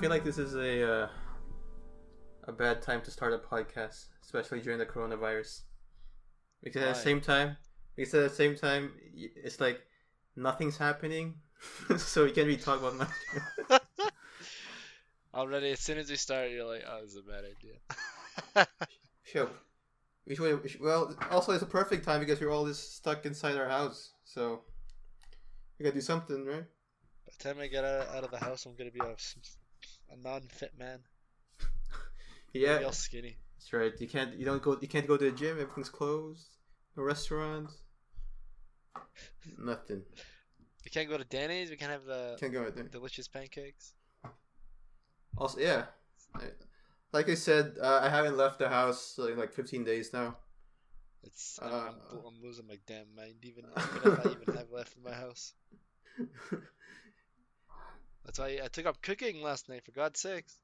feel like this is a uh, a bad time to start a podcast, especially during the coronavirus. Because at the Why? same time, because at the same time, y- it's like nothing's happening, so you can't really talk about much. Already, as soon as we start, you're like, "Oh, this is a bad idea." Sure. We should, we should- well, also it's a perfect time because we're all just stuck inside our house, so we gotta do something, right? By the time I get out, out of the house, I'm gonna be a, s- a non-fit man. Yeah, Be all skinny. that's right. You can't, you don't go, you can't go to the gym. Everything's closed. No restaurants. Nothing. We can't go to Denny's. We can't have the Can't go there. delicious pancakes. Also, yeah, like I said, uh, I haven't left the house like, like 15 days now. It's I'm, Uh, I'm, I'm losing my damn mind. Even, even if I even have left in my house. That's why I took up cooking last night. For God's sakes.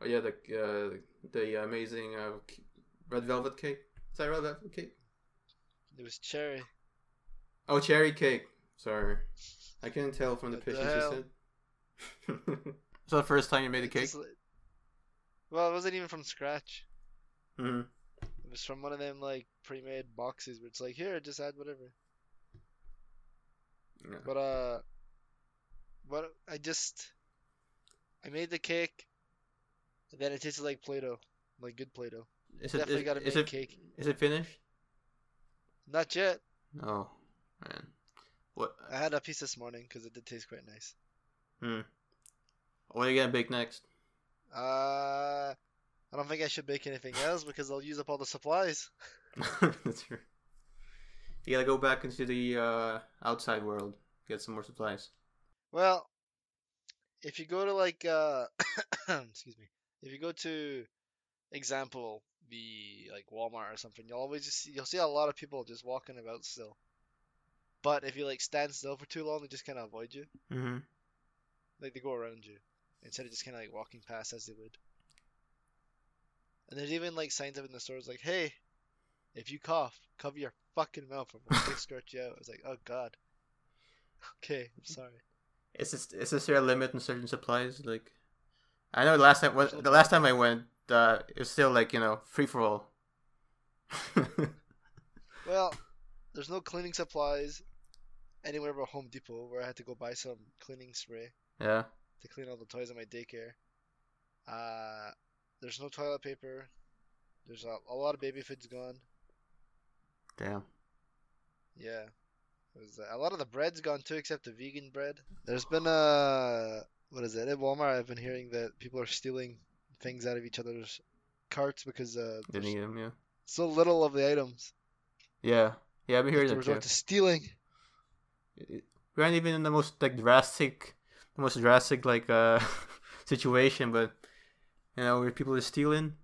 oh yeah, the uh, the amazing uh, red velvet cake. Is that red velvet cake? It was cherry. Oh, cherry cake. Sorry, I couldn't tell from the What the pictures hell? you said. so the first time you made a cake? Just Well, it wasn't even from scratch. Mm-hmm. It was from one of them like pre-made boxes where it's like, here, just add whatever. Yeah. But uh, what I just I made the cake, and then it tasted like Play-Doh, like good Play-Doh. Is it Definitely is, gotta make it cake. is it finished? Not yet. Oh man, what? I had a piece this morning because it did taste quite nice. Hmm. What are you gonna bake next? Uh, I don't think I should bake anything else because I'll use up all the supplies. That's true. You gotta go back into the uh, outside world, get some more supplies. Well, if you go to like uh, excuse me, if you go to example the like Walmart or something, you'll always just see, you'll see a lot of people just walking about still. But if you like stand still for too long, they just kind of avoid you. Mm-hmm. Like they go around you instead of just kind of like walking past as they would. And there's even like signs up in the stores like, "Hey, if you cough, cover your fucking mouth or we'll escort you out." I was like, "Oh God." Okay, I'm sorry. Is this is this there a limit in certain supplies? Like, I know the last time when, the last time I went, uh, it was still like you know free for all. Well, there's no cleaning supplies anywhere but Home Depot, where I had to go buy some cleaning spray yeah. to clean all the toys in my daycare. Uh, there's no toilet paper. There's a, a lot of baby food's gone. Damn. Yeah. A lot of the bread's gone too, except the vegan bread. There's been a what is it? At Walmart, I've been hearing that people are stealing things out of each other's carts because uh, Didn't eat them. Yeah. so little of the items. Yeah. Yeah. I've been hearing that too. resort to stealing. we aren't even in the most like drastic, the most drastic like uh situation, but you know where people are stealing,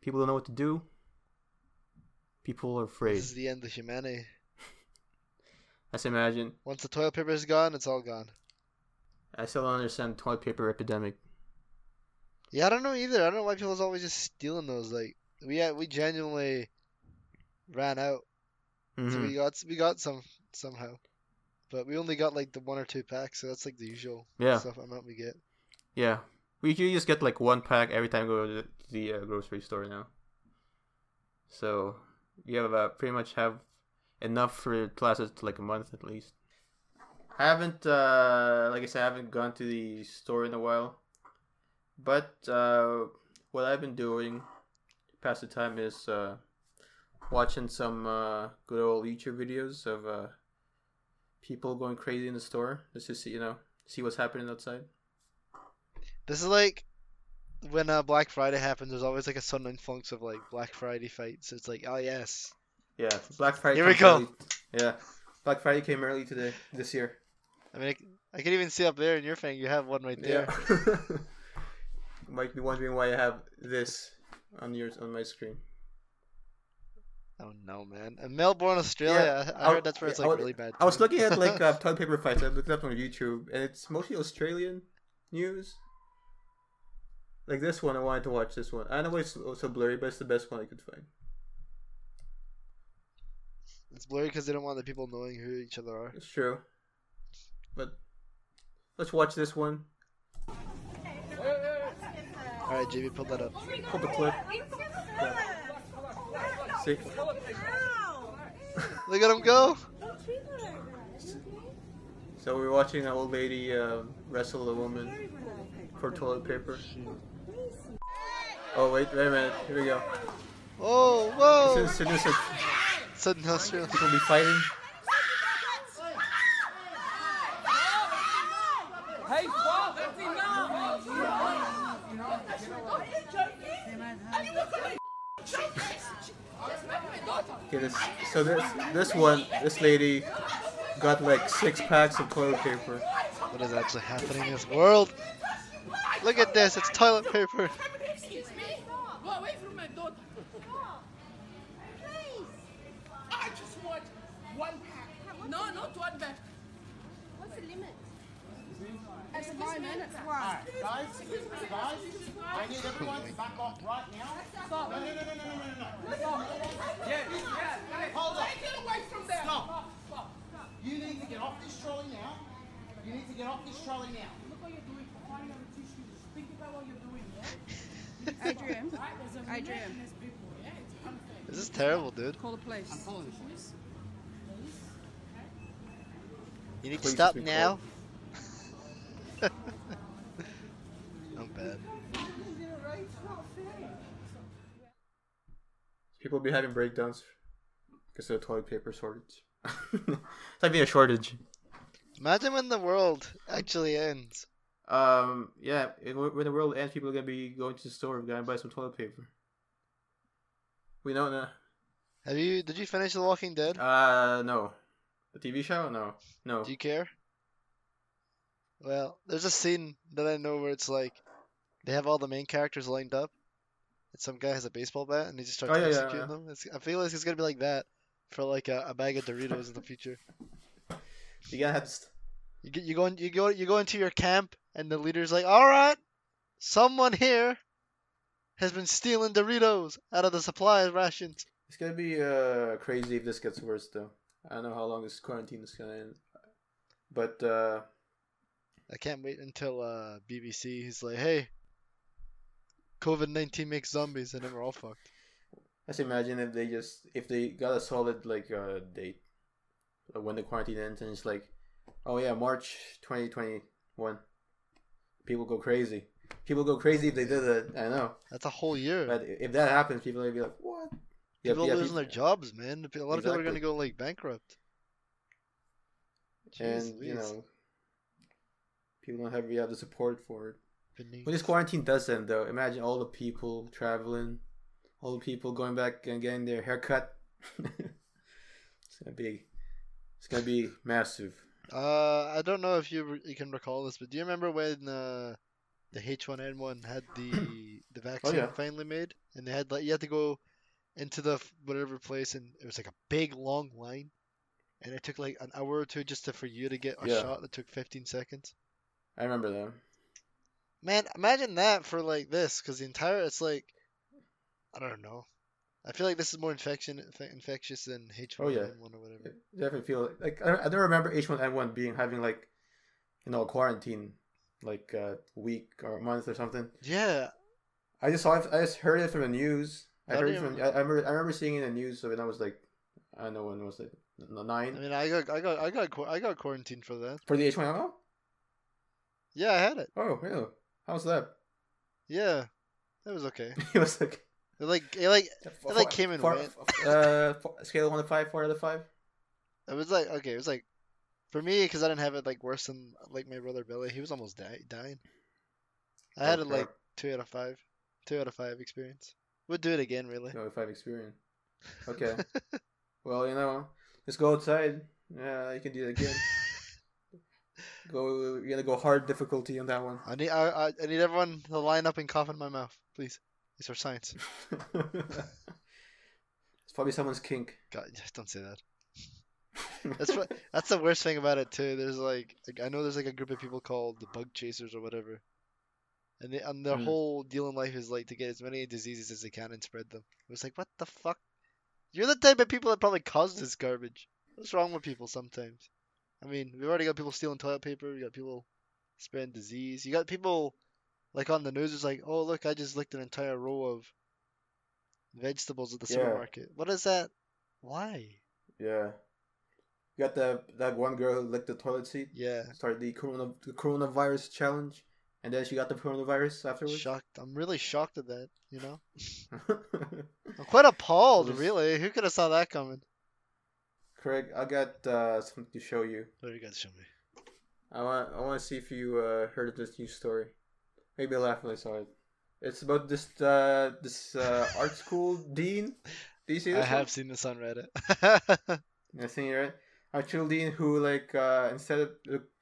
people don't know what to do. People are afraid. This is the end of humanity. Let's imagine. Once the toilet paper is gone, it's all gone. I still don't understand the toilet paper epidemic. Yeah, I don't know either. I don't know why people's always just stealing those. Like we had, we genuinely ran out, so hmm we got we got some somehow, but we only got like the one or two packs, so that's like the usual Yeah. stuff amount we get. Yeah, we usually just get like one pack every time we go to the, the uh, grocery store now. So you have uh, pretty much have enough for classes to like a month at least. I haven't, uh, like I said, I haven't gone to the store in a while. But uh, what I've been doing past the time is uh, watching some uh, good old YouTube videos of uh, people going crazy in the store just to see, you know, see what's happening outside. This is like when uh, Black Friday happens. There's always like a sudden influx of like Black Friday fights. It's like, oh yes, Yeah, Black Friday. Here we go. early- Yeah, Black Friday came early today this year. I mean, I can even see up there in your thing. You have one right there. Yeah. you might be wondering why I have this on yours on my screen. Oh no, man! In Melbourne, Australia, I, I I- heard that's where it's like I was- really bad. I was looking at like uh, toilet paper fights. I looked it up on YouTube, and it's mostly Australian news. Like this one, I wanted to watch this one. I know it's so blurry, but it's the best one I could find. It's blurry because they don't want the people knowing who each other are. It's true, but let's watch this one. All right, JB, pull that up. Pull the clip. See? Look at him go. So we're watching an old lady uh, wrestle a woman for toilet paper. Oh wait, wait a minute. Here we go. Oh, whoa. Since this is Sudden Australia. people be fighting. Hey, stop! That's enough! Okay, this so this this one this lady got like six packs of toilet paper. What is actually happening in this world? Look at this. It's toilet paper. Five minutes. Guys, guys, I need everyone to back off right now. Stop. No, no, no, no, no, no, no, no. Yeah, yeah. Hold on. Take it away from there. Stop. Stop. You need to get off this trolley now. You need to get off this trolley now. Look what you're doing. Find out the tissues. Think about what you're doing, yeah? Adrian, Right? There's a Adrian. limit in this people, yeah? It's unfair. This is terrible, dude. call the police. Calling the police. You need to stop has been now. I'm bad. People be having breakdowns because of the toilet paper shortage. it's like being a shortage. Imagine when the world actually ends. Um, yeah, when the world ends, people are gonna be going to the store gonna buy some toilet paper. We know that. Have you? Did you finish The Walking Dead? Uh, no. The TV show? No. No. Do you care? Well, there's a scene that I know where it's like they have all the main characters lined up, and some guy has a baseball bat and he just starts Oh, yeah, yeah, executing them. It's, I feel like it's gonna be like that for like a, a bag of Doritos in the future. You gotta have. St- You get you go in, you go you go into your camp and the leader's like, "All right, someone here has been stealing Doritos out of the supply rations." it's gonna be uh crazy if this gets worse though. I don't know how long this quarantine is gonna end, but uh, I can't wait until uh, BBC is like, "Hey, COVID nineteen makes zombies," and then we're all fucked. I just imagine if they just if they got a solid like uh, date uh, when the quarantine ends and it's like, oh yeah, March twenty twenty one. People go crazy. People go crazy if they did it. I know, That's a whole year. but if that happens, people will be like, what? People yeah, losing their jobs, man. A lot of people are gonna go like bankrupt. Jeez and you know, people don't have really have the support for it. Beneath. When this quarantine does end, though, imagine all the people traveling, all the people going back and getting their haircut. it's gonna be, it's gonna be massive. Uh, I don't know if you re- you can recall this, but do you remember when uh, the H1N1 had the the vaccine Oh, yeah. finally made, and they had like you had to go into the f- whatever place, and it was like a big long line, and it took like an hour or two just to, for you to get a Yeah. shot that took 15 seconds. I remember them. Man, imagine that for like this, because the entire it's like, I don't know. I feel like this is more infection inf- infectious than H1N1 Oh, yeah. or whatever. It definitely feel like I, I don't remember H1N1 being having like, you know, quarantine, like a week or a month or something. Yeah, I just saw it, I just heard it from the news. I How heard from I, I remember I remember seeing it in the news so when I was like I don't know when was it I nine mean, I got I got I got I got quarantined for that. for the H1N1. Yeah, I had it. Oh, really? How's that? Yeah, that was okay. it was like It like it like four, like came in four, wet. uh, four, scale of one to five, four out of five. it was like okay. It was like for me because I didn't have it like worse than like my brother Billy. He was almost di- dying. I had it Okay. like two out of five, two out of five experience. We'd do it again, really. Two out of five experience. Okay. well, you know, let's go outside. Yeah, you can do it again. go, you're gonna go hard difficulty on that one. I need I, I I need everyone to line up and cough in my mouth, please. It's for science. it's probably someone's kink. God, just don't say that. That's what, that's the worst thing about it too. There's like, like I know there's like a group of people called the bug chasers or whatever, and they and their Hmm. whole deal in life is like to get as many diseases as they can and spread them. It was like, what the fuck? You're the type of people that probably caused this garbage. What's wrong with people sometimes? I mean, we've already got people stealing toilet paper. We got people spreading disease. You got people Like on the news, it's like, oh look, I just licked an entire row of vegetables at the Yeah. supermarket. What is that? Why? Yeah. You got the that one girl who licked the toilet seat. Yeah. Started the corona the coronavirus challenge, and then she got the coronavirus afterwards. Shocked. I'm really shocked at that. You know, I'm quite appalled. Just- Really, who could have saw that coming? Craig, I got uh, something to show you. What do you got to show me? I want I want to see if you uh, heard of this news story. Maybe laugh when I saw it. It's about this uh, this uh, art school dean. Do you see this? I this? have seen this on Reddit. I seen it right. Art school dean who like uh, instead of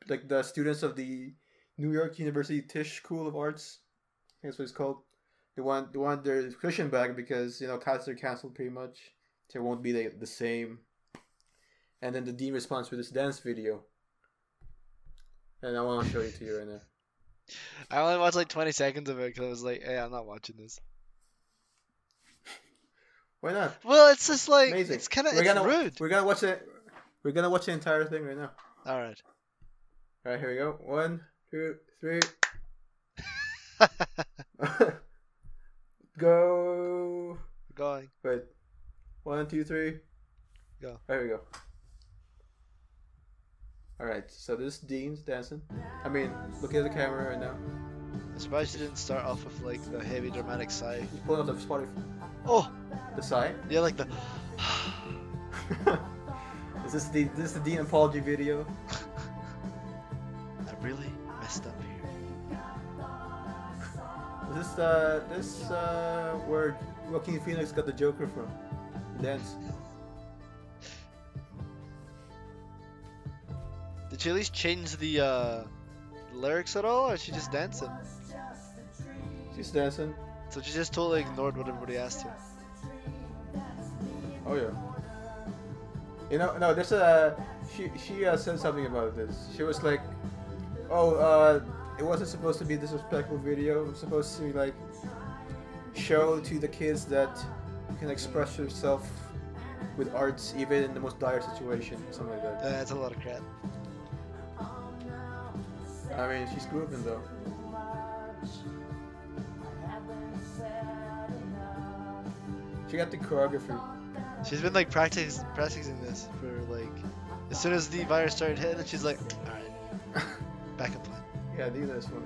like the students of the New York University Tisch School of Arts, I think that's what it's called. They want they want their tuition back because you know classes are canceled pretty much. So it won't be the, the same. And then the dean responds with this dance video. And I want to show it to you right now. I only watched like 20 seconds of it because I was like, hey, I'm not watching this. Why not? Well, it's just like Amazing. it's kind of it's gonna rude. we're gonna watch it. We're gonna watch the entire thing right now. All right. All right, here we go. One, two, three. go. We're Going. Wait. One, two, three. Go. There we go. Alright, so this Dean's dancing. I mean, look at the camera right now. I'm surprised you didn't start off with like the heavy dramatic sigh. He's pulling up the Spotify. Oh, The sigh. yeah, like the. is this the this is the Dean apology video? I really messed up here. Is this uh this uh where Joaquin Phoenix got the Joker from? Dance. Did she at least change the uh, lyrics at all, or is she just dancing? She's dancing. So she just totally ignored what everybody asked her. Oh yeah. You know, no, there's a she she uh, said something about this. She was like, "Oh, uh, it wasn't supposed to be a disrespectful video. It was supposed to be like show to the kids that you can express yourself with arts even in the most dire situation, something like that." That's a lot of crap. I mean, she's grooving though. She got the choreography. She's been like practice, practicing this for like as soon as the virus started hitting, she's like, all right, backup plan. Yeah, do this one.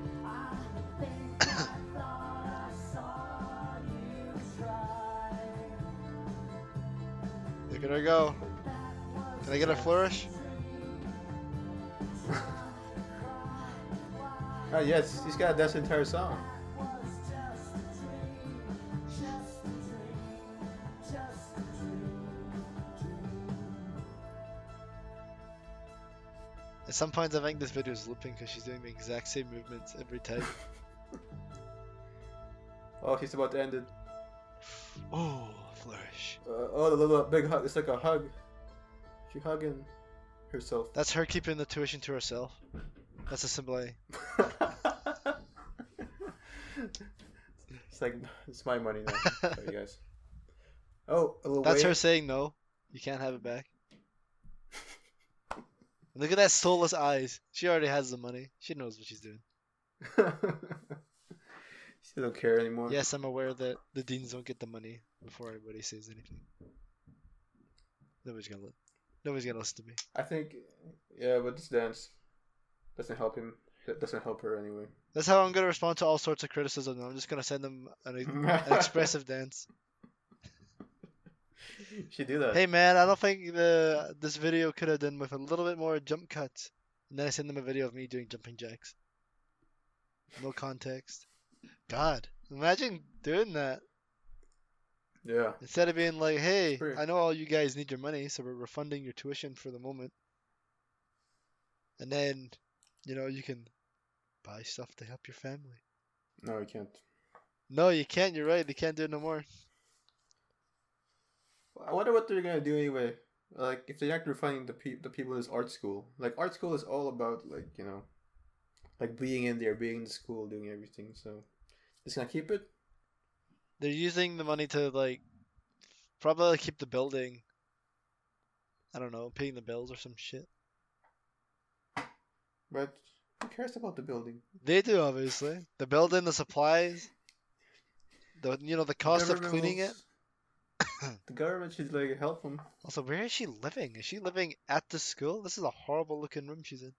Look at her go. Can I get a flourish? Oh yes, she's got that's entire song. At some points, I think this video is looping because she's doing the exact same movements every time. Oh, she's about to end it. Oh, flourish. Uh, oh, the little big hug. It's like a hug. She hugging herself. That's her keeping the tuition to herself. That's a symbol A. it's like it's my money now. Sorry, guys. Oh, a little That's her saying no. You can't have it back. Look at that soulless eyes. She already has the money. She knows what she's doing. she don't care anymore. Yes, I'm aware that the deans don't get the money before anybody says anything. Nobody's gonna li- nobody's gonna listen to me. I think, yeah, but this dance doesn't help him. That doesn't help her anyway. That's how I'm gonna respond to all sorts of criticism. I'm just gonna send them an, an expressive dance. she do that. Hey man, I don't think the this video could have done with a little bit more jump cuts. And then I send them a video of me doing jumping jacks. No context. God, imagine doing that Yeah. instead of being like, "Hey, Pretty- I know all you guys need your money, so we're refunding your tuition for the moment." And then, you know, you can buy stuff to help your family. No, you can't. No, you can't. You're right. They can't do it no more. I wonder what they're gonna do anyway. Like, if they're not refunding the pe- the people in this art school. Like, art school is all about like you know, like being in there, being in the school, doing everything. So, just gonna keep it. They're using the money to like probably keep the building. I don't know, paying the bills or some shit. But Who cares about the building? They do obviously. The building, the supplies, the you know the cost of cleaning it. the government should like help them. Also, where is she living? Is she living at the school? This is a horrible looking room she's in.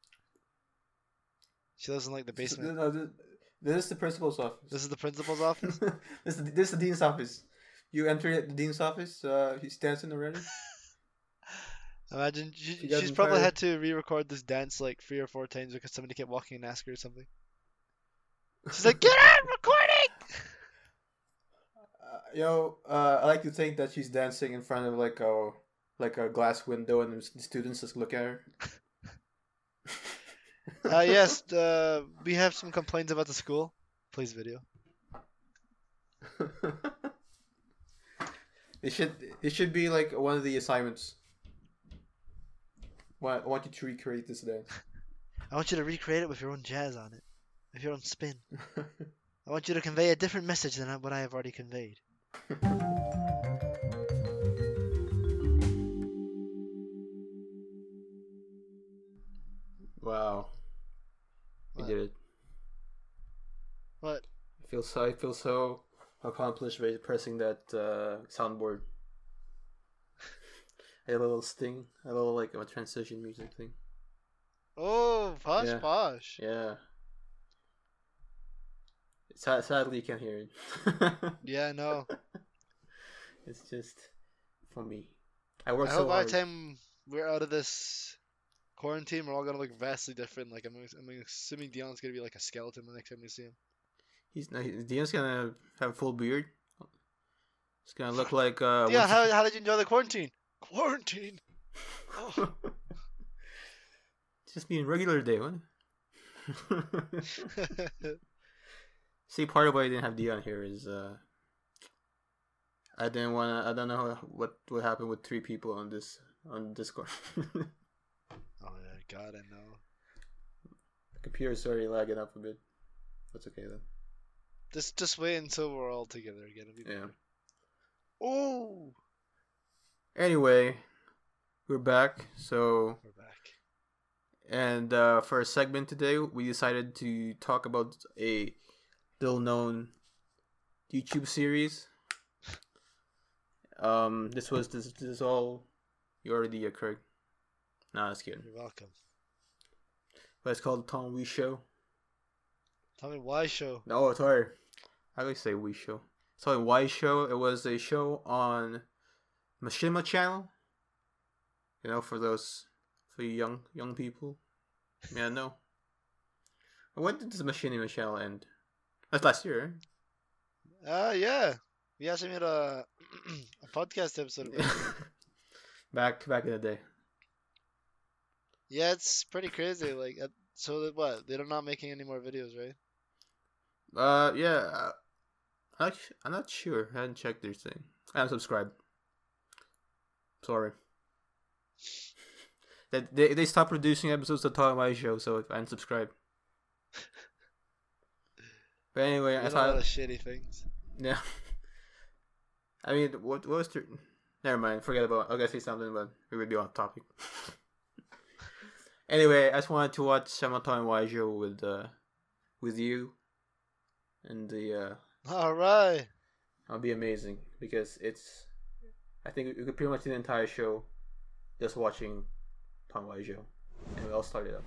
She lives in like the basement. No, this, this is the principal's office. This is the principal's office. this, is the, this is the dean's office. You enter the dean's office. Uh, he he's dancing already. Imagine she, She she's probably had to re-record this dance like three or four times because somebody kept walking and asked her or something. She's like, "Get out, recording!" Uh, yo, uh, I like to think that she's dancing in front of like a like a glass window, and the students just look at her. Uh, yes, uh, we have some complaints about the school. Please video. it should it should be like one of the assignments. Why I want you to recreate this dance. I want you to recreate it with your own jazz on it, with your own spin. I want you to convey a different message than what I have already conveyed. wow, we What? did it. What? I feel so I feel so accomplished by pressing that uh, soundboard. A little sting, a little like a transition music thing. Oh, posh, Yeah. posh. Yeah. Sad, sadly, you can't hear it. Yeah, no. it's just for me. I work I so hope by the time we're out of this quarantine, we're all gonna look vastly different. Like I'm, I'm assuming Dion's gonna be like a skeleton the next time we see him. He's no, he- Dion's gonna have a full beard. It's gonna look like uh. Once- how, how did you enjoy the quarantine? Quarantine. Oh. just being regular day, one. See, part of why I didn't have Dion here is uh, I didn't want to. I don't know what would happen with three people on this on Discord. oh yeah, God, I know. the computer's already lagging up a bit. That's okay then. Just just wait until we're all together again. Be Yeah. better. Oh, Anyway, we're back. So, we're back. and uh, for a segment today, we decided to talk about a little known YouTube series. Um, this was this, this is all you already occurred. Nah, that's good. You're welcome. But it's called Tom We Show. Me why show. No, sorry. I always say We Show. It's called Why Show. It was a show on Machinima channel. You know, for those for you young young people. Yeah, no. When did this Machinima channel end? That's last year. Ah, yeah. We actually made a a podcast episode. Back back in the day. yeah, it's pretty crazy. Like, uh, so that what? They're not making any more videos, right? Uh, yeah. Uh, actually, I'm not sure. I haven't checked their thing. I haven't subscribed. Sorry. That they they stopped producing episodes of Talk My Show, so I unsubscribed. But anyway, We I did a lot of shitty things. yeah. I mean, what, what was the? Never mind. Forget about. I was gonna say something, but we would be on topic. anyway, I just wanted to watch Summertime Waijo with uh, with you, and the uh, All right. That'll be amazing because it's. I think we could pretty much do the entire show just watching Tom Wiseau, and we all started up.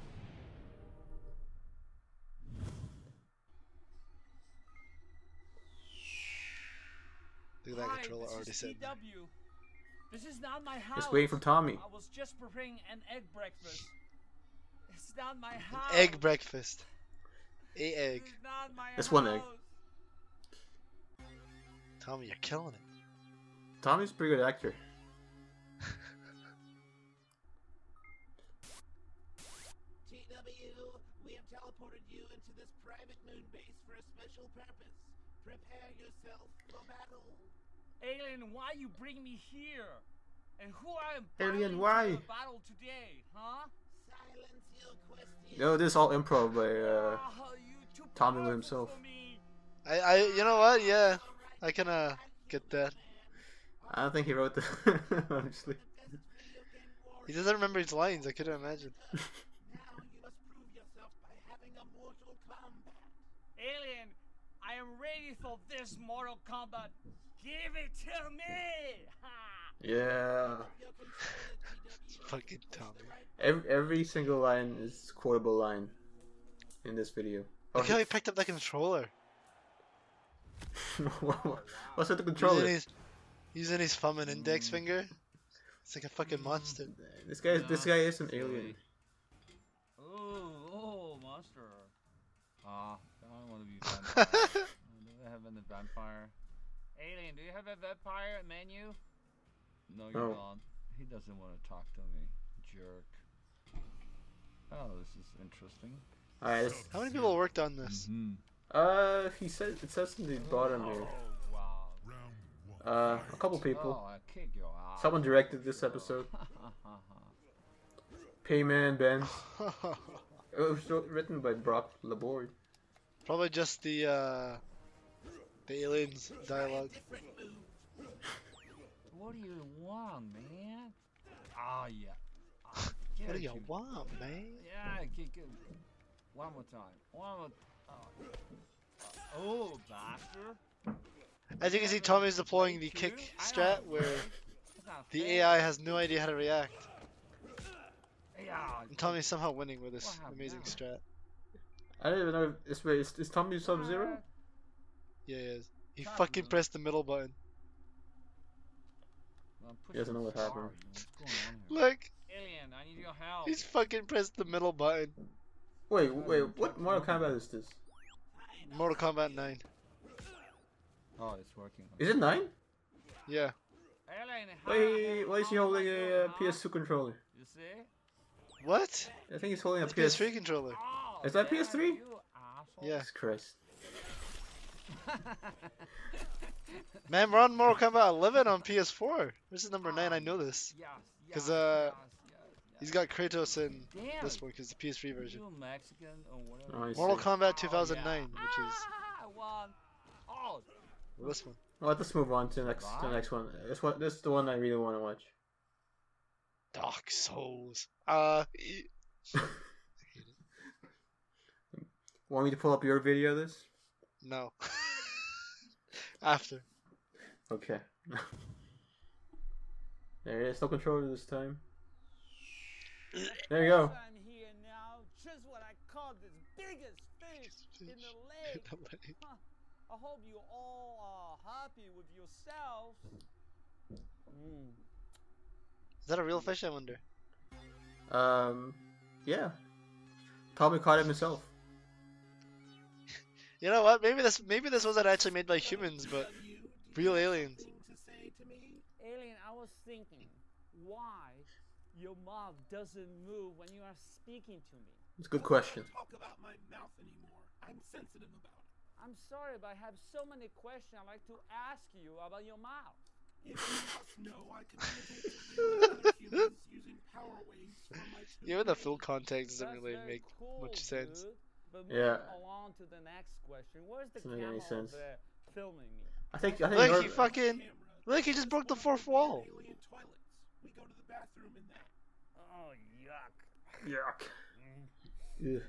Look at that Hi, controller already said. This is not my house. Just waiting for Tommy. I was just preparing an egg breakfast. It's not my house. Egg breakfast. A egg. is not my Just one egg. Tommy, you're killing it. Tommy's a pretty good actor. TW, we have teleported you into this private moon base for a special purpose. Prepare yourself for battle. Alien, why you bring me here? And who I am Alien, why? to battle today, huh? Silence your questions. No, this is all improv by uh, you too Tommy himself. I, I, you know what? Yeah, I can uh get that. I don't think he wrote the honestly. He doesn't remember his lines. I couldn't imagine. Now you must prove yourself by having Alien, I am ready for this Mortal Kombat. Give it to me! Yeah. Fucking Tommy. Every, every single line is quotable line in this video. Oh, Look how he picked up the controller. What's with the controller? his, using his thumb and index finger. It's like a fucking monster. This guy, this guy is an alien. Oh, oh, monster. Ah, I don't want to be vampire. Do I have a vampire? Alien, do you have a vampire menu? No, you No. don't. He doesn't want to talk to me. Jerk. Oh, this is interesting. Alright, How many people worked on this? Mm-hmm. uh, he said it says in the bottom here. Oh, wow. Uh, a couple people. Oh, I kick your ass. Someone directed this episode. Payman Ben. It was written by Brock Laborde. Probably just the uh, the aliens dialogue. what do you want, man? Ah, yeah. Ah, What do you you. want, man? Yeah, kick it. One more time. One more. Oh, oh bastard. As you can see, Tommy's deploying the kick strat where the. AI has no idea how to react. Yeah. And Tommy's somehow winning with this amazing strat. I don't even know if this way is, is Tommy Sub Zero? Yeah, he is. He Tom, fucking pressed the middle button. Well, push He doesn't know what happened. you know, What's going on here? Look, Alien, I need your help. he's fucking pressed the middle button. Wait, wait, what Mortal Kombat is this? Mortal Kombat 9. Oh, it's working. Is it 9? Yeah. Alien, Why, why is he holding am I a doing, uh. PS2 controller? You see? What? I think he's holding a It's PS. PS3 controller. Oh, Is that PS3? You asshole. Yeah. Jesus Christ. Man, we're on Mortal Kombat 11 on PS4. This is number 9, I know this. Because, yes, uh, yes, yes, He's yes. got Kratos in Damn. this one because the PS3 version. Mexican or whatever. Oh, Mortal Kombat Oh, 2009, yeah. which is Ah, one. This one. Well, let's move on to the next, to the next one. This one, this is the one I really want to watch. Dark Souls. Uh, Want me to pull up your video of this? no. After. Okay. there it is. No controller this time. There you go. I'm here now, just what I call the biggest fish in the lake. Huh. I hope you all are happy with yourself. Mm. Is that a real fish, I wonder? Um, yeah. Tommy caught it himself. You know what? Maybe this maybe this wasn't actually made by humans, but real aliens. Alien, I was thinking, why your mouth doesn't move when you are speaking to me? It's a good question. Talk about my mouth anymore. I'm sensitive about it. I'm sorry, but I have so many questions I'd like to ask you about your mouth. If you must know, I communicate to you and other humans using power waves from my two Even the full context doesn't really make cool, much sense. dude. But Yeah. along to the next question. Where's the Doesn't make any camera sense. filming me? I think. I think. Look, your- he fucking look, he just broke the fourth wall. We go to the bathroom in. Oh, yuck. Yuck. Mm. Ugh.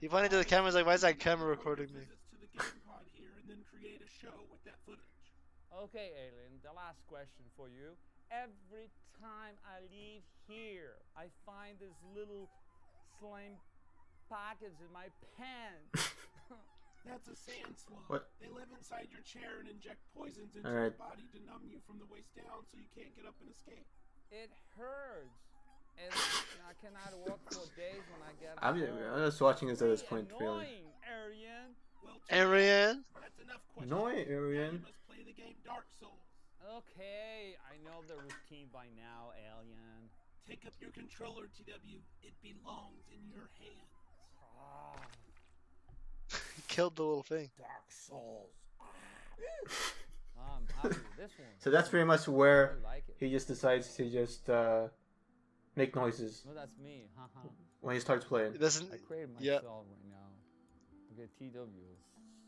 He pointed to the camera, he's like, why is that camera recording me? visits to the game pod here and then create a show with that footage. Okay, Alien, the last question for you. Every time I leave here, I find this little slime package in my pants. That's a sand slug. What? They live inside your chair and inject poisons into Alright. your body to numb you from the waist down so you can't get up and escape. it hurts. And I cannot walk for days when I get I'm, home. I'm just watching this at this point, really. annoying, Aryan. Well, Arian? that's enough questions. No, Now Arian. You must play the game Dark Souls. Okay, I know the routine by now, Alien. Take up your controller, TW. It belongs in your hands. Ah, He killed the little thing. Dark Souls. I'm happy with this one. So that's pretty much where like he just decides to just uh, make noises No, that's me. Haha. when he starts playing. It doesn't I created Yeah. myself right now. Okay, TW.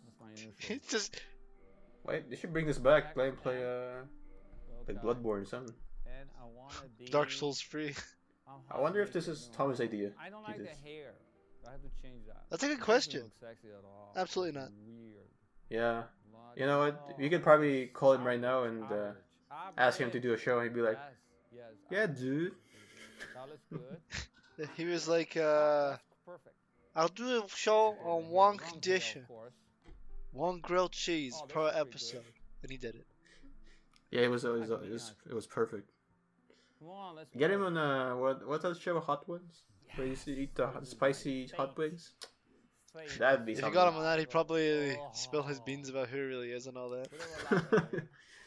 That's my initial. it's just Wait, they should bring this back. Play, him play uh, like Bloodborne or something. And I wanna be Dark Souls free. I'm wonder if this is it. Thomas' idea. I don't like do the hair. I have to change that. That's a good question. look sexy at all. Absolutely not. Weird. Yeah. Like, You know what? You could probably call him right now and uh, ask him to do a show, and he'd be like, yes, yes. "Yeah, dude." That looks good. He was like, uh, that's perfect. I'll do a show Yeah, on one condition, of one grilled cheese Oh, per pretty good. episode, and he did it. Yeah, it was it was it was, it was perfect. Come on, let's Get him on uh what what's that show? Hot Ones, where you used to eat the hot- spicy hot wings. That'd be If you something. got him on that, he'd probably Oh. spill his beans about who he really is and all that. Put it on that way.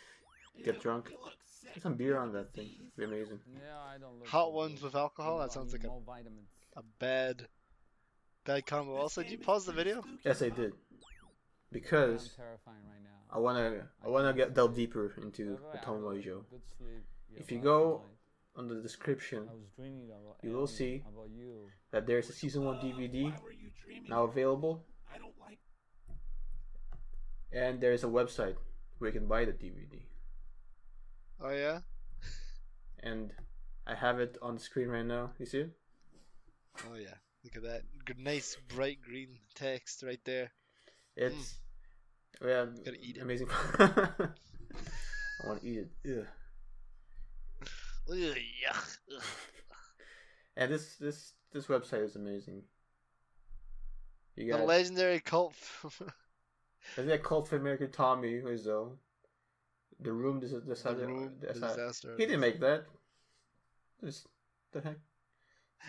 Get drunk. Get some beer on that thing. It'd be amazing. Yeah, I don't look Hot so ones with alcohol? That sounds like a, a bad, bad combo. Also, did you pause the video? Yes, I did. Because terrifying right now. I wanna I wanna get delve deeper into Whenever the I Tom have a Lloyd show. good sleep, yeah, If you go On the description I was dreaming about you will see that there's a season one DVD Why were you dreaming? now available, I don't like. and there's a website where you can buy the DVD. Oh yeah. And I have it on the screen right now. You see it? Oh yeah. Look at that. Good, nice bright green text right there. It's hmm. yeah, Gotta eat it. amazing. I want to eat it. Ugh. Ugh, yuck. And this this this website is amazing. You The got legendary cult. is that cult for American Tommy Wiseau? The room dis- the decided. room disaster. He didn't make that. Just the heck.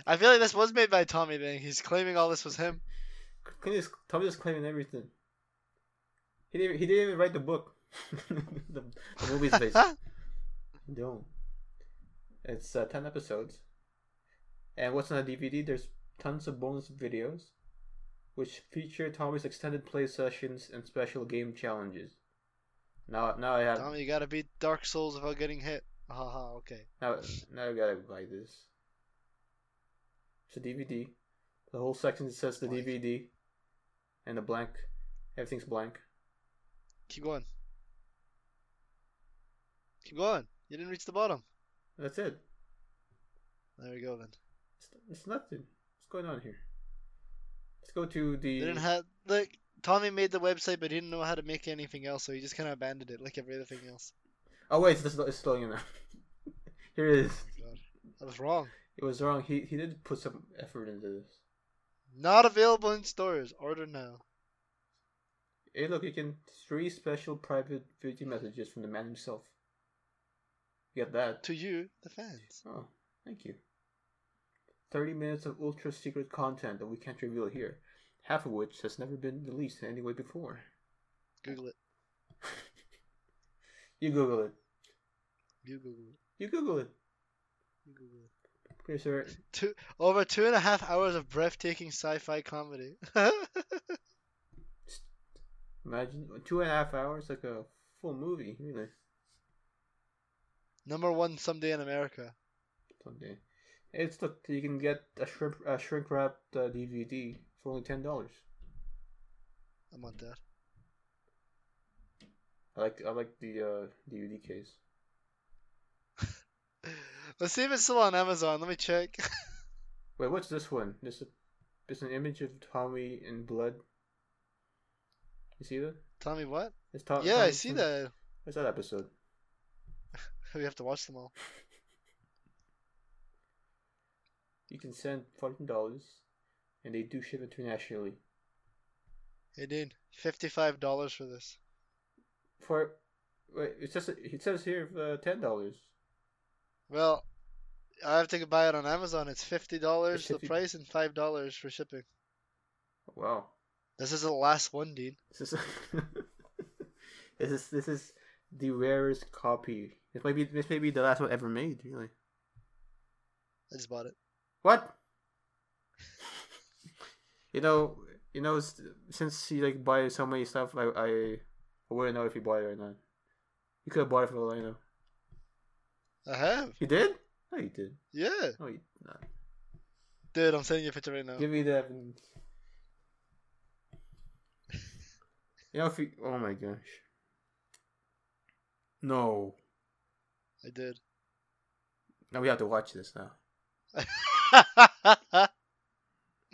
I feel like this was made by Tommy. Then he's claiming all this was him. Can you just, Tommy just claiming everything. He didn't. He didn't even write the book. the, the movie's based. Don't. It's uh, ten episodes. And what's on the DVD? There's tons of bonus videos, which feature Tommy's extended play sessions and special game challenges. Now, now I have Tommy, you gotta beat Dark Souls without getting hit. Haha. Okay. now now I gotta buy this. It's a DVD. The whole section says the Blank. DVD, and the blank. Everything's blank. Keep going. Keep going. You didn't reach the bottom. That's it. There we go then. It's, it's nothing. What's going on here? Let's go to the. They didn't have look. Tommy made the website, but he didn't know how to make anything else, so he just kind of abandoned it, like everything else. Oh wait, it's, it's slowing in now. here it is. Oh that was wrong. It was wrong. He he did put some effort into this. Not available in stores. Order now. Hey, look, you can three special private video messages from the man himself. You get that? To you, the fans. Oh, thank you. 30 minutes of ultra secret content that we can't reveal here, half of which has never been released in any way before. Google it. You Google it. You Google it. You Google it. You Google it. Okay, sir. Two over two and a half hours of breathtaking sci-fi comedy. Imagine two and a half hours, like a full movie, really. Number one someday in America. Someday. It's look, you can get a shrimp, a shrink wrapped uh, DVD for only ten dollars. I want that. I like, I like the uh, DVD case. Let's see if it's still on Amazon. Let me check. Wait, what's this one? This, is an image of Tommy in blood. You see that? Tommy what? It's Tom, yeah, I see from- that. What's that episode? We have to watch them all. You can send fourteen dollars, and they do ship internationally. Hey, dude, fifty-five dollars for this. For wait, it says it says here uh, ten dollars. Well, I have to buy it on Amazon. It's fifty dollars the price and five dollars for shipping. Wow, This is the last one, dude. this is this is this is the rarest copy. This might be this may be the last one ever made. Really? I just bought it. What? you know, you know, since you like buy so many stuff, I I, I wouldn't know if you bought it or not. You could have bought it for all I know. I have. You did? No, you did. Yeah, No, you no. dude. I'm sending you a picture right now. Give me the evidence. You know, if you. Oh my gosh. No. I did. Now we have to watch this now.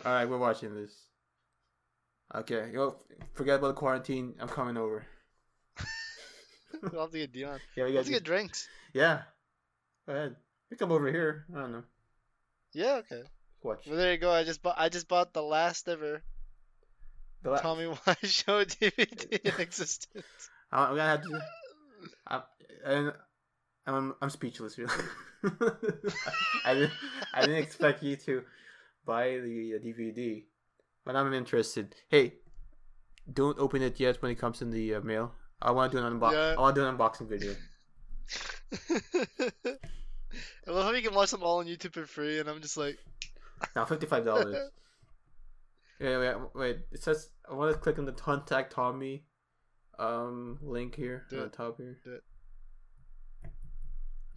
Alright, we're watching this. Okay, know, forget about the quarantine. I'm coming over. We'll have to get Dion. Yeah, we We'll have got. to get drinks. Yeah. Go ahead. You come over here. I don't know. Yeah, okay. Watch. Well, there you go. I just bought. I just bought the last ever The la- Tommy Wi-show DVD in existence. I'm gonna have to. I'm, and I'm I'm speechless. Really. I didn't I didn't expect you to buy the uh, DVD, but I'm interested. Hey, don't open it yet when it comes in the uh, mail. I want to do an unbox. Yeah. I want to do an unboxing video. I love how you can watch them all on YouTube for free, and I'm just like, Now fifty five dollars. yeah, wait, wait. It says I want to click on the contact Tommy um link here Do on it. the top here. Do it.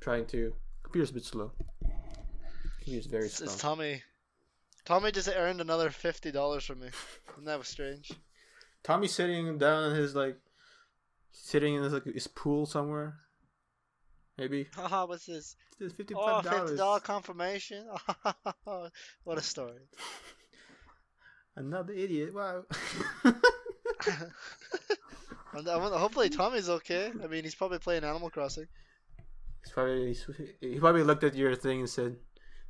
Trying to. Computer's a bit slow. Computer's very it's, slow. it's Tommy. Tommy just earned another fifty dollars from me, and that was strange. Tommy's sitting down in his like sitting in his like his pool somewhere. Maybe Haha, what's this? Oh, it's Oh, five fifty dollar dollars. confirmation. what a story. Another idiot. Wow. Hopefully Tommy's okay. I mean, he's probably playing Animal Crossing. He's probably he probably looked at your thing and said,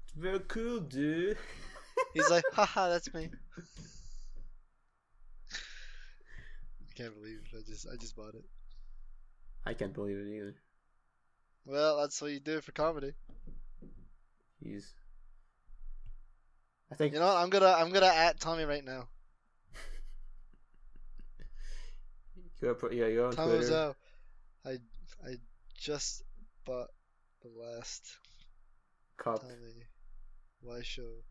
"It's very cool, dude." He's like, haha, that's me. I can't believe it. I just I just bought it. I can't believe it either. Well, that's what you do for comedy. He's. I think You know what? I'm gonna I'm gonna at Tommy right now. you put yeah you on Tommy Twitter. Wiseau. I I just bought the last Cup. Tommy Wi-show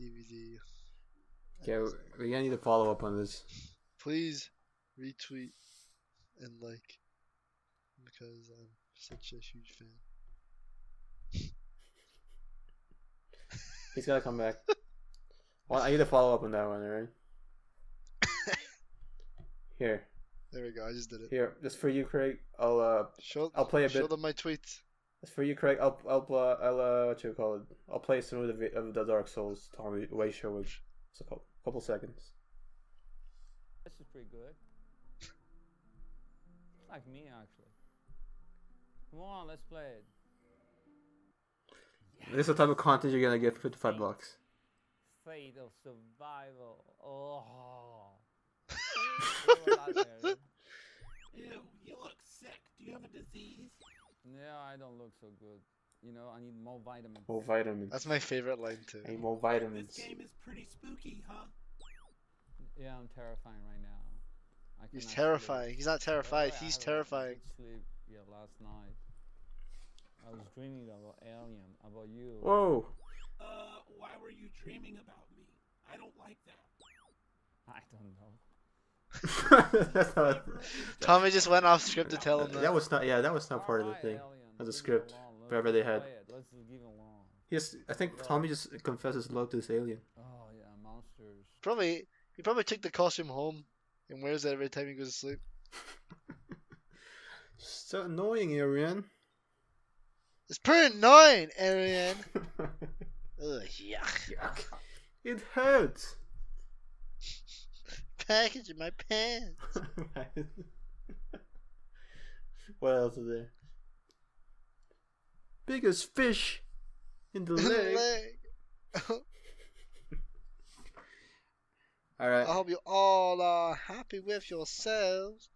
DVD. Yeah, we- gotta need to follow up on this. Please retweet and like because I'm such a huge fan. He's gotta come back. well, I need to follow up on that one, alright? Here, There we go. I just did it. here, just for you, Craig. I'll uh, Show I'll play a bit. show them my tweets. Just for you, Craig. I'll I'll uh, I'll uh, what you call it? I'll play some of the of the Dark Souls Tommy Wi-show, which is a couple, couple seconds. This is pretty good. Like me, actually. Come on, let's play it. This is the type of content you're gonna get for fifty five bucks. Fate of survival. Oh. What about that, Aaron? Ew, you look sick. Do you have a disease? yeah, I don't look so good. You know, I need more vitamins. More vitamins. That's my favorite line too. I need more vitamins. This vitamins. game is pretty spooky, huh? Yeah, I'm terrifying right now. I He's cannot terrifying. Sleep. He's not terrified. Yeah, He's haven't terrifying. Sleep. Yeah, last night. I was dreaming about alien, about you. Whoa! Uh, why were you dreaming about me? I don't like that. I don't know. That's not, Never Tommy just went off script to tell him that. that was not. Yeah, that was not part of the thing. alien, As a script, alone. Let's wherever they had. play it. Let's just leave it alone. Yes, I think Tommy just confesses love to this alien. Oh yeah, monsters. Probably he probably took the costume home and wears that every time he goes to sleep. So annoying, Arian. It's pretty annoying, Arian. Ugh, yuck. Yuck. It hurts. Package in my pants. what else is there? Biggest fish in the lake. Leg. All right. I hope you all are happy with yourselves.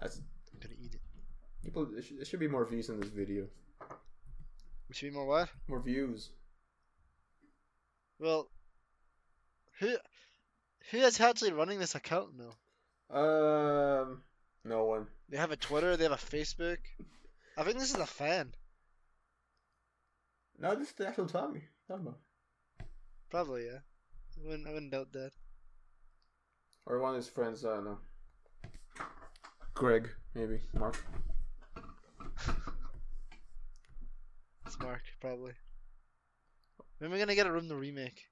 That's I'm gonna eat it. people. There should, there should be more views in this video. We should be more what? More views. Well, who who is actually running this account now? Um, no one. They have a Twitter. They have a Facebook. I think this is a fan. No, this is the actual Tommy. Tommy. Probably, yeah. I wouldn't, I wouldn't doubt that. Or one of his friends. I don't know. Greg, maybe Mark. It's Mark, probably. When are we gonna get a room to remake?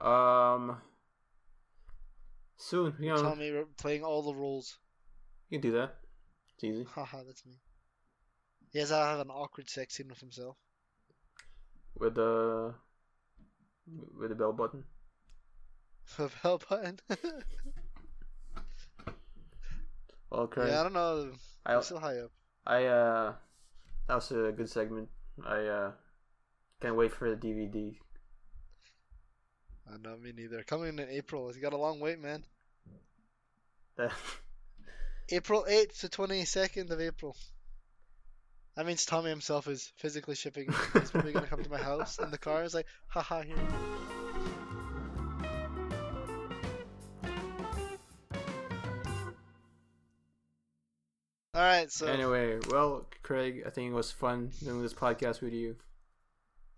Um, soon. You know, Tommy re- playing all the roles. you can do that. It's easy. Haha, that's me. He has to have an awkward sex scene with himself. With uh, with the bell button. The bell button. Well, Craig, Yeah, I don't know. I, I'm still high up. I uh, that was a good segment. I uh, can't wait for the DVD. I know me neither. Coming in April. It's got a long wait, man. April 8th to 22nd of April. That means Tommy himself is physically shipping. He's probably gonna come to my house in the car. It's like, haha, here. All right, so anyway, well, Craig, I think it was fun doing this podcast with you.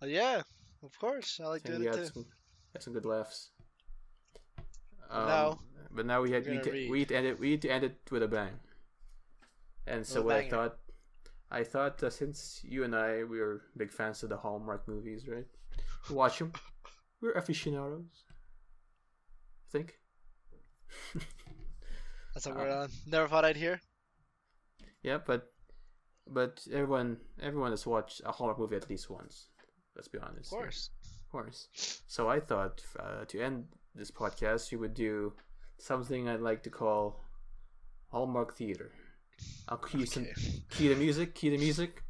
uh, yeah, of course, I like doing it too. some, had some good laughs. Um, but now we had we, t- we need to end it we need to end it with a bang. And so a what I thought, I thought uh, since you and I we were big fans of the Hallmark movies, right? We watch them. We're aficionados. I think. That's what uh, we're. Never thought I'd hear. Yeah, but but everyone everyone has watched a horror movie at least once. Let's be honest. Of course. Of course. So I thought uh, to end this podcast, we would do something I'd like to call Hallmark Theater. I'll key some Okay. key the music, key the music.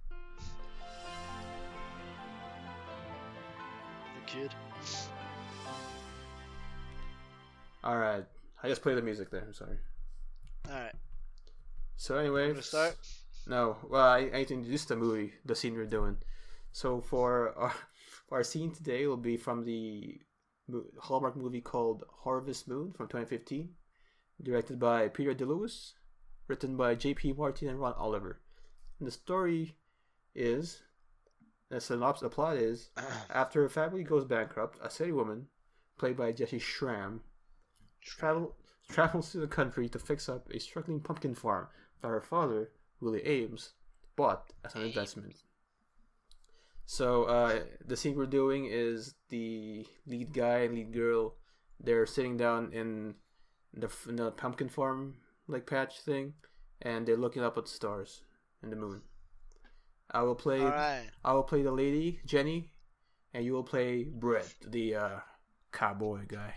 The kid. All right, I just play the music there. I'm sorry. All right. So anyway? No, well, I, I need to introduce the movie, the scene we're doing. So for our, for our scene today will be from the Hallmark movie called Harvest Moon from 2015, directed by Peter DeLuise, written by J.P. Martin and Ron Oliver. And the story is, the synopsis, the plot is, after her family goes bankrupt, a city woman, played by Jessy Schram, travel, travels to the country to fix up a struggling pumpkin farm that her father, Willie Aames, bought as an investment. So uh, the scene we're doing is the lead guy and lead girl. They're sitting down in the, in the pumpkin farm like patch thing, and they're looking up at the stars and the moon. I will play. Right. I will play the lady Jenny, and you will play Brett, the uh, cowboy guy.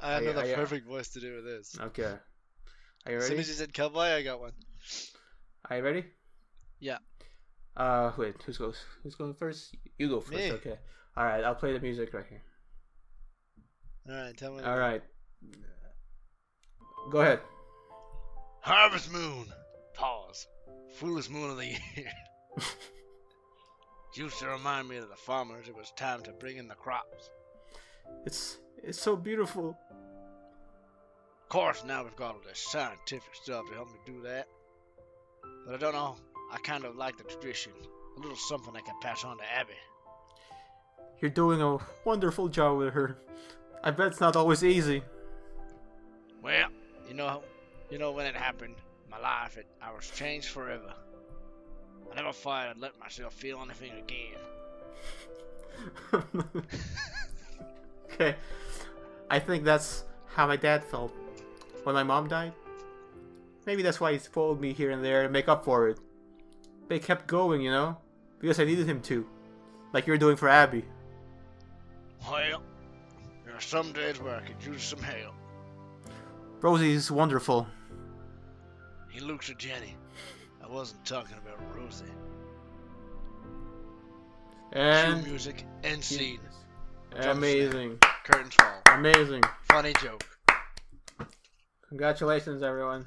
I know I- the I- perfect voice to do with this. Okay. Are you As soon as you said cowboy, I got one. Are you ready? Yeah. Uh, wait. Who's goes? Who's going first? You go first. Me. Okay. All right. I'll play the music right here. All right, tell me. All right. Go ahead. Harvest moon. Pause. Foolish moon of the year. Used to remind me of the farmers. It was time to bring in the crops. It's it's so beautiful. Of course, now we've got all this scientific stuff to help me do that. But I don't know. I kind of like the tradition. A little something I can pass on to Abby. You're doing a wonderful job with her. I bet it's not always easy. Well, you know, you know when it happened, my life, it, I was changed forever. I never thought I'd let myself feel anything again. okay. I think that's how my dad felt when my mom died. Maybe that's why he spoiled me here and there to make up for it. But he kept going, you know? Because I needed him to. Like you're doing for Abby. Well, there are some days where I could use some help. Rosie's wonderful. He looks at Jenny. I wasn't talking about Rosie. And music and scene. amazing. Curtains fall. Amazing. Funny joke. Congratulations everyone.